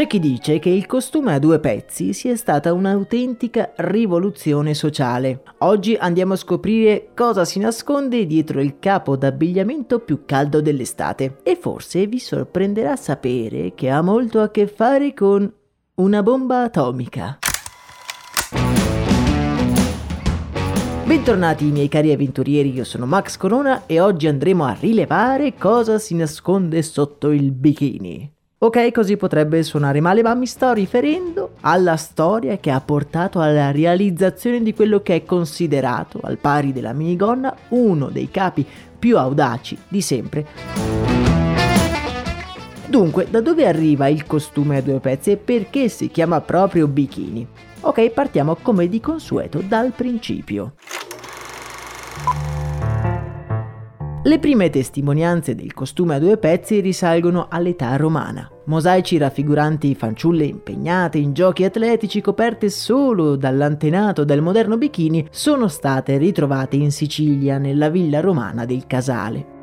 C'è chi dice che il costume a due pezzi sia stata un'autentica rivoluzione sociale. Oggi andiamo a scoprire cosa si nasconde dietro il capo d'abbigliamento più caldo dell'estate e forse vi sorprenderà sapere che ha molto a che fare con una bomba atomica. Bentornati miei cari avventurieri, io sono Max Corona e oggi andremo a rilevare cosa si nasconde sotto il bikini. Ok, così potrebbe suonare male, ma mi sto riferendo alla storia che ha portato alla realizzazione di quello che è considerato, al pari della minigonna, uno dei capi più audaci di sempre. Dunque, da dove arriva il costume a due pezzi e perché si chiama proprio bikini? Ok, partiamo come di consueto dal principio. Le prime testimonianze del costume a due pezzi risalgono all'età romana. Mosaici raffiguranti fanciulle impegnate in giochi atletici coperte solo dall'antenato del moderno bikini sono state ritrovate in Sicilia nella villa romana del Casale.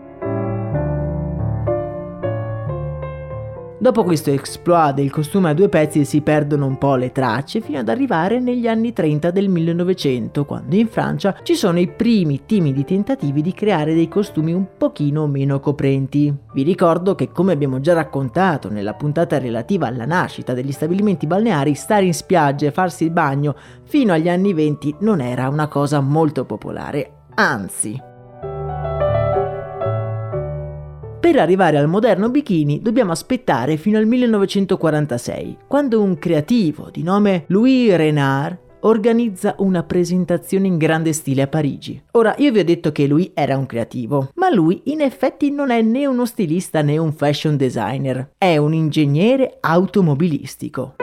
Dopo questo exploit del costume a due pezzi si perdono un po' le tracce fino ad arrivare negli anni 30 del 1900, quando in Francia ci sono i primi timidi tentativi di creare dei costumi un pochino meno coprenti. Vi ricordo che come abbiamo già raccontato nella puntata relativa alla nascita degli stabilimenti balneari, stare in spiaggia e farsi il bagno fino agli anni 20 non era una cosa molto popolare, anzi Per arrivare al moderno bikini dobbiamo aspettare fino al 1946, quando un creativo di nome Louis Renard organizza una presentazione in grande stile a Parigi. Ora, io vi ho detto che lui era un creativo, ma lui in effetti non è né uno stilista né un fashion designer, è un ingegnere automobilistico.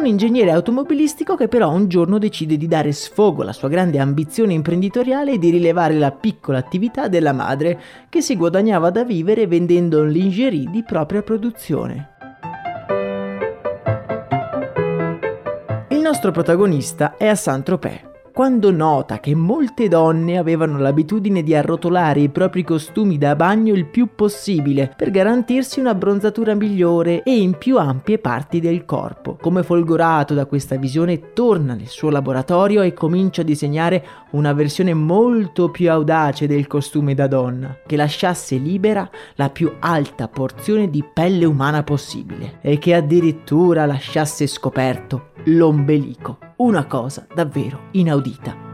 Un ingegnere automobilistico che però un giorno decide di dare sfogo alla sua grande ambizione imprenditoriale e di rilevare la piccola attività della madre che si guadagnava da vivere vendendo lingerie di propria produzione. Il nostro protagonista è a Saint-Tropez quando nota che molte donne avevano l'abitudine di arrotolare i propri costumi da bagno il più possibile per garantirsi una bronzatura migliore e in più ampie parti del corpo. Come folgorato da questa visione, torna nel suo laboratorio e comincia a disegnare una versione molto più audace del costume da donna, che lasciasse libera la più alta porzione di pelle umana possibile e che addirittura lasciasse scoperto l'ombelico, una cosa davvero inaudita.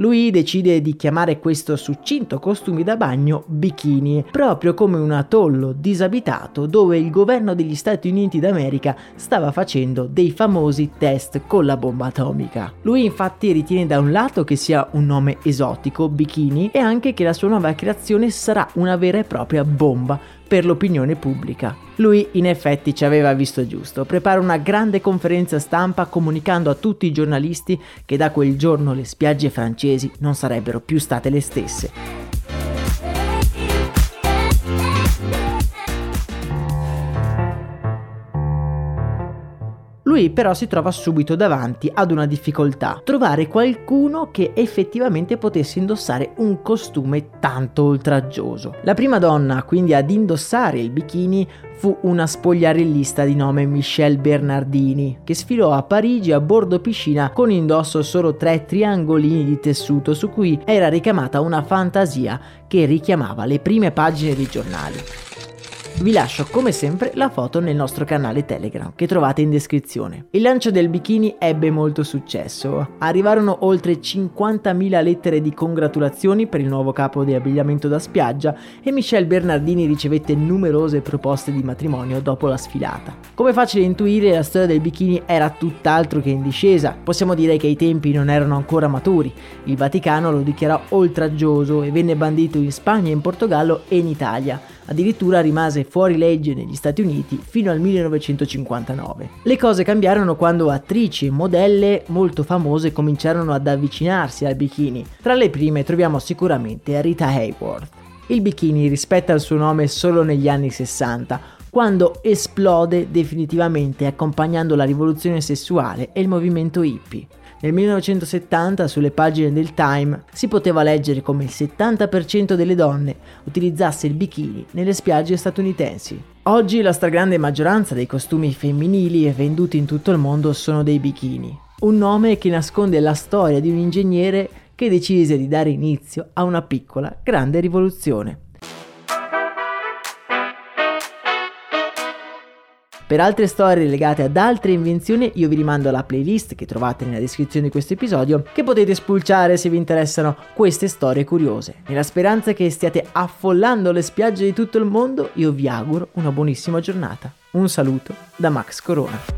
Lui decide di chiamare questo succinto costume da bagno bikini, proprio come un atollo disabitato dove il governo degli Stati Uniti d'America stava facendo dei famosi test con la bomba atomica. Lui infatti ritiene da un lato che sia un nome esotico, bikini, e anche che la sua nuova creazione sarà una vera e propria bomba per l'opinione pubblica. Lui in effetti ci aveva visto giusto, prepara una grande conferenza stampa comunicando a tutti i giornalisti che da quel giorno le spiagge francesi non sarebbero più state le stesse. Lui però si trova subito davanti ad una difficoltà, trovare qualcuno che effettivamente potesse indossare un costume tanto oltraggioso. La prima donna quindi ad indossare il bikini fu una spogliarellista di nome Michelle Bernardini, che sfilò a Parigi a bordo piscina con indosso solo tre triangolini di tessuto su cui era ricamata una fantasia che richiamava le prime pagine dei giornali. Vi lascio come sempre la foto nel nostro canale Telegram che trovate in descrizione. Il lancio del bikini ebbe molto successo. Arrivarono oltre 50.000 lettere di congratulazioni per il nuovo capo di abbigliamento da spiaggia e Michelle Bernardini ricevette numerose proposte di matrimonio dopo la sfilata. Come facile intuire, la storia del bikini era tutt'altro che in discesa. Possiamo dire che i tempi non erano ancora maturi. Il Vaticano lo dichiarò oltraggioso e venne bandito in Spagna, in Portogallo e in Italia. Addirittura rimase fuori legge negli Stati Uniti fino al 1959. Le cose cambiarono quando attrici e modelle molto famose cominciarono ad avvicinarsi al bikini. Tra le prime troviamo sicuramente Rita Hayworth. Il bikini rispetta il suo nome solo negli anni 60, quando esplode definitivamente accompagnando la rivoluzione sessuale e il movimento hippie. Nel 1970 sulle pagine del Time si poteva leggere come il 70% delle donne utilizzasse il bikini nelle spiagge statunitensi. Oggi la stragrande maggioranza dei costumi femminili venduti in tutto il mondo sono dei bikini, un nome che nasconde la storia di un ingegnere che decise di dare inizio a una piccola grande rivoluzione. Per altre storie legate ad altre invenzioni io vi rimando alla playlist che trovate nella descrizione di questo episodio che potete spulciare se vi interessano queste storie curiose. Nella speranza che stiate affollando le spiagge di tutto il mondo io vi auguro una buonissima giornata. Un saluto da Max Corona.